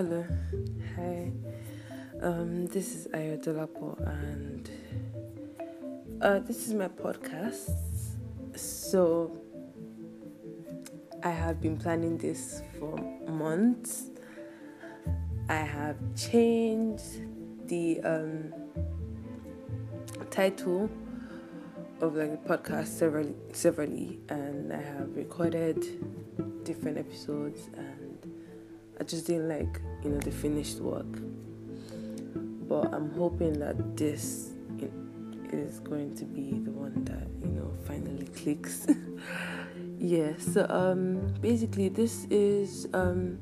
Hello, hi. Um, this is Ayodolapo, and uh, this is my podcast. So, I have been planning this for months. I have changed the um, title of like the podcast several severally, and I have recorded different episodes and I just didn't like, you know, the finished work. But I'm hoping that this is going to be the one that, you know, finally clicks. yeah, so um basically this is um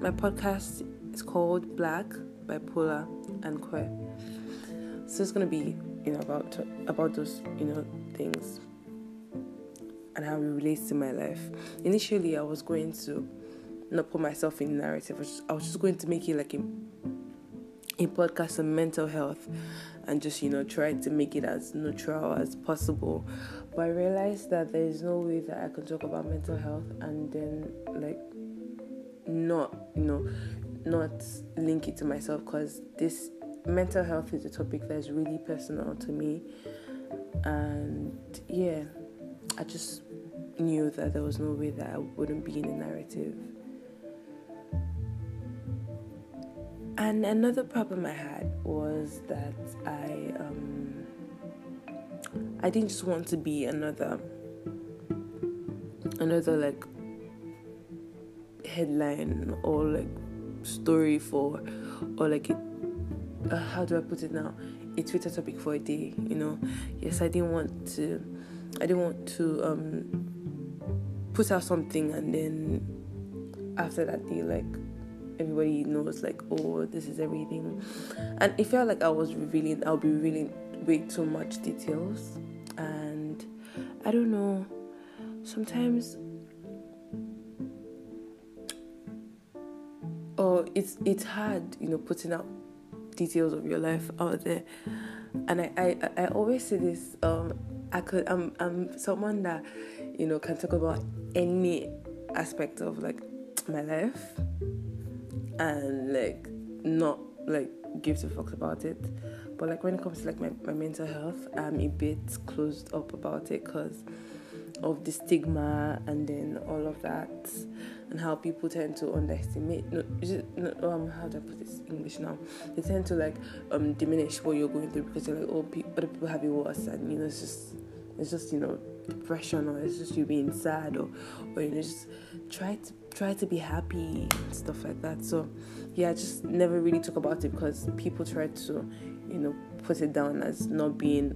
my podcast is called Black, Bipolar and Queer. So it's gonna be, you know, about about those, you know, things and how it relates to my life. Initially I was going to not put myself in narrative. I was, just, I was just going to make it like a, a podcast on mental health and just, you know, try to make it as neutral as possible. But I realized that there is no way that I can talk about mental health and then, like, not, you know, not link it to myself because this mental health is a topic that is really personal to me. And yeah, I just knew that there was no way that I wouldn't be in the narrative. And another problem I had was that I um, I didn't just want to be another another like headline or like story for or like a, uh, how do I put it now? A Twitter topic for a day you know? Yes I didn't want to I didn't want to um, put out something and then after that day like everybody knows like oh this is everything. And it felt like i was revealing i'll be revealing way too much details. And i don't know sometimes oh it's it's hard you know putting out details of your life out there. And i i, I always say this um i could i'm i'm someone that you know can talk about any aspect of like my life and like not like give two fucks about it. But like when it comes to like my, my mental health, I'm a bit closed up about it because of the stigma and then all of that and how people tend to underestimate no, no um how do I put this English now? They tend to like um diminish what you're going through because they're like, oh pe- other people have it worse and you know it's just it's just, you know, depression or it's just you being sad or or you know just try to try to be happy and stuff like that. So yeah, I just never really talk about it because people try to, you know, put it down as not being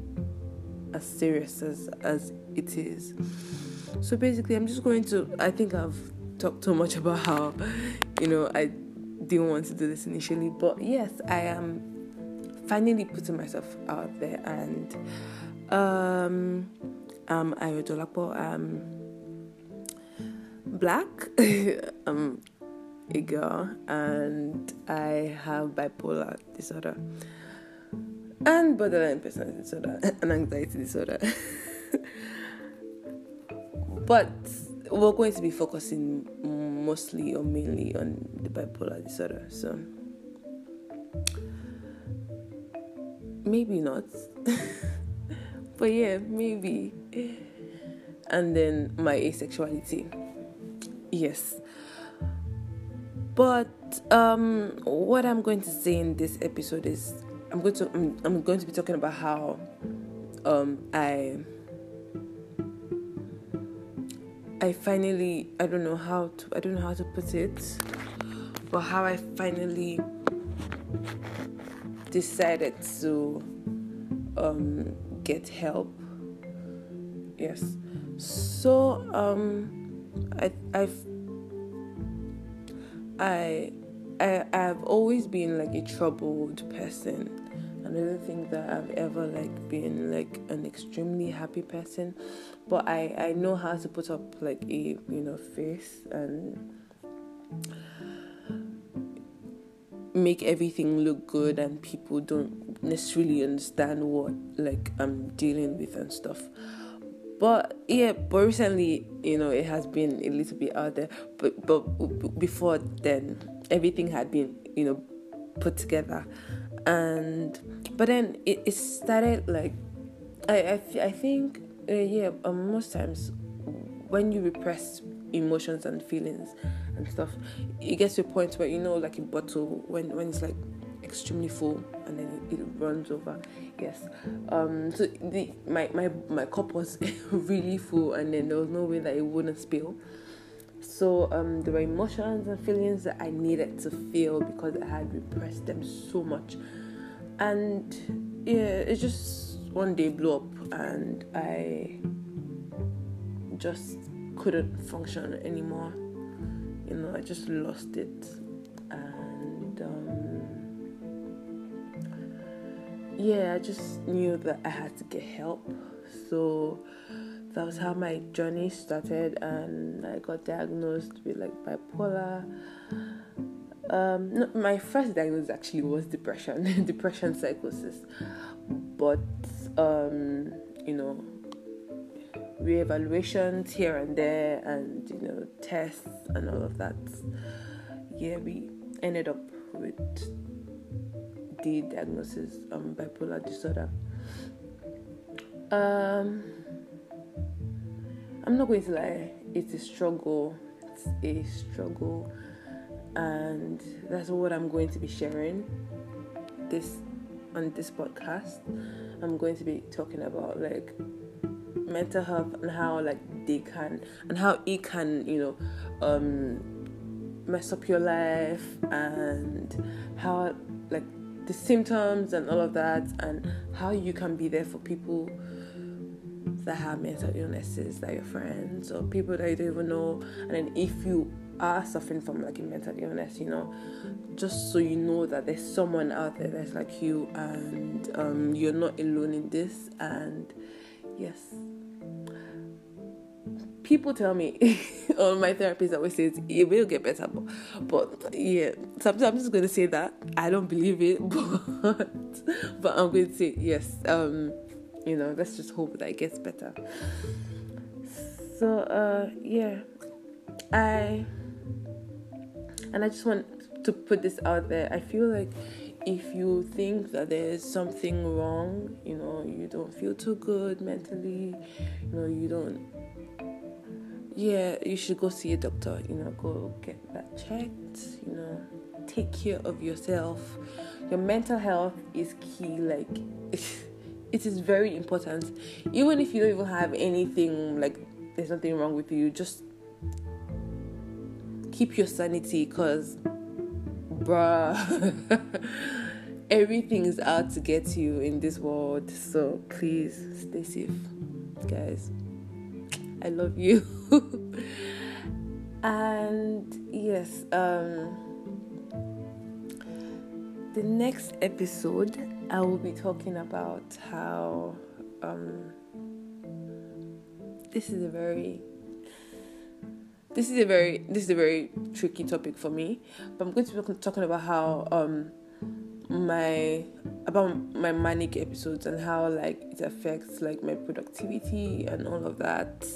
as serious as as it is. So basically, I'm just going to. I think I've talked too much about how, you know, I didn't want to do this initially, but yes, I am finally putting myself out there, and um, um, Ayodolapo, um black. I'm a girl and I have bipolar disorder and borderline personality disorder and anxiety disorder. but we're going to be focusing mostly or mainly on the bipolar disorder. So maybe not. but yeah, maybe. And then my asexuality yes. But um what i'm going to say in this episode is i'm going to i'm, I'm going to be talking about how um i i finally i don't know how to i don't know how to put it but how i finally decided to um get help. Yes. So um I I've I I I've always been like a troubled person. I don't think that I've ever like been like an extremely happy person. But I, I know how to put up like a you know face and make everything look good and people don't necessarily understand what like I'm dealing with and stuff but yeah but recently you know it has been a little bit out there. But but before then everything had been you know put together. And but then it, it started like I, I, I think uh, yeah um, most times when you repress emotions and feelings and stuff it gets to a point where you know like a bottle when when it's like extremely full and then it, runs over yes. Um so the my my my cup was really full and then there was no way that it wouldn't spill. So um there were emotions and feelings that i needed to feel because i had repressed them so much. And yeah it just one day blew up and i just couldn't function anymore. You know i just lost it yeah, I just knew that I had to get help. So that was how my journey started, and I got diagnosed with like bipolar. Um, no, my first diagnosis actually was depression, depression psychosis, but um, you know, reevaluations here and there, and you know, tests and all of that. Yeah, we ended up with the diagnosis um bipolar disorder. Um, I'm not going to lie, it's a struggle. It's a struggle, and that's what I'm going to be sharing this on this podcast. I'm going to be talking about like mental health and how like they can and how it can you know um mess up your life and how the symptoms and all of that, and how you can be there for people that have mental illnesses, that your friends or people that you don't even know. And then if you are suffering from like a mental illness, you know, just so you know that there's someone out there that's like you, and um, you're not alone in this. And yes, people tell me, or my therapist always says it will get better, but, but yeah, sometimes I'm just going to say that I don't believe it, but but I'm going to say yes. Um, you know, let's just hope that it gets better. So uh, yeah, I and I just want to put this out there. I feel like if you think that there's something wrong, you know, you don't feel too good mentally, you know, you don't yeah, you should go see a doctor, you know, go get that checked, you know, take care of yourself. Your mental health is key, like, it is very important. Even if you don't even have anything, like, there's nothing wrong with you, just keep your sanity because, bruh, everything is out to get you in this world. So please stay safe, guys. I love you. and yes, um, the next episode I will be talking about how um, this is a very this is a very this is a very tricky topic for me. But I'm going to be talking about how um, my about my manic episodes and how like it affects like my productivity and all of that.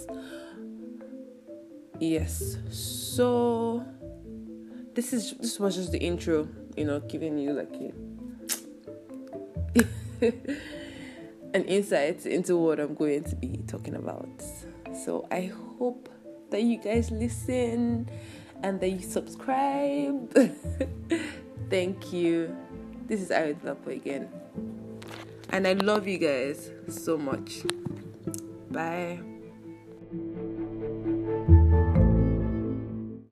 Yes. So this is this was just the intro you know giving you like a an insight into what i'm going to be talking about. So i hope that you guys listen and that you subscribe. Thank you this is Ayodolapo again. And I love you guys so much. Bye.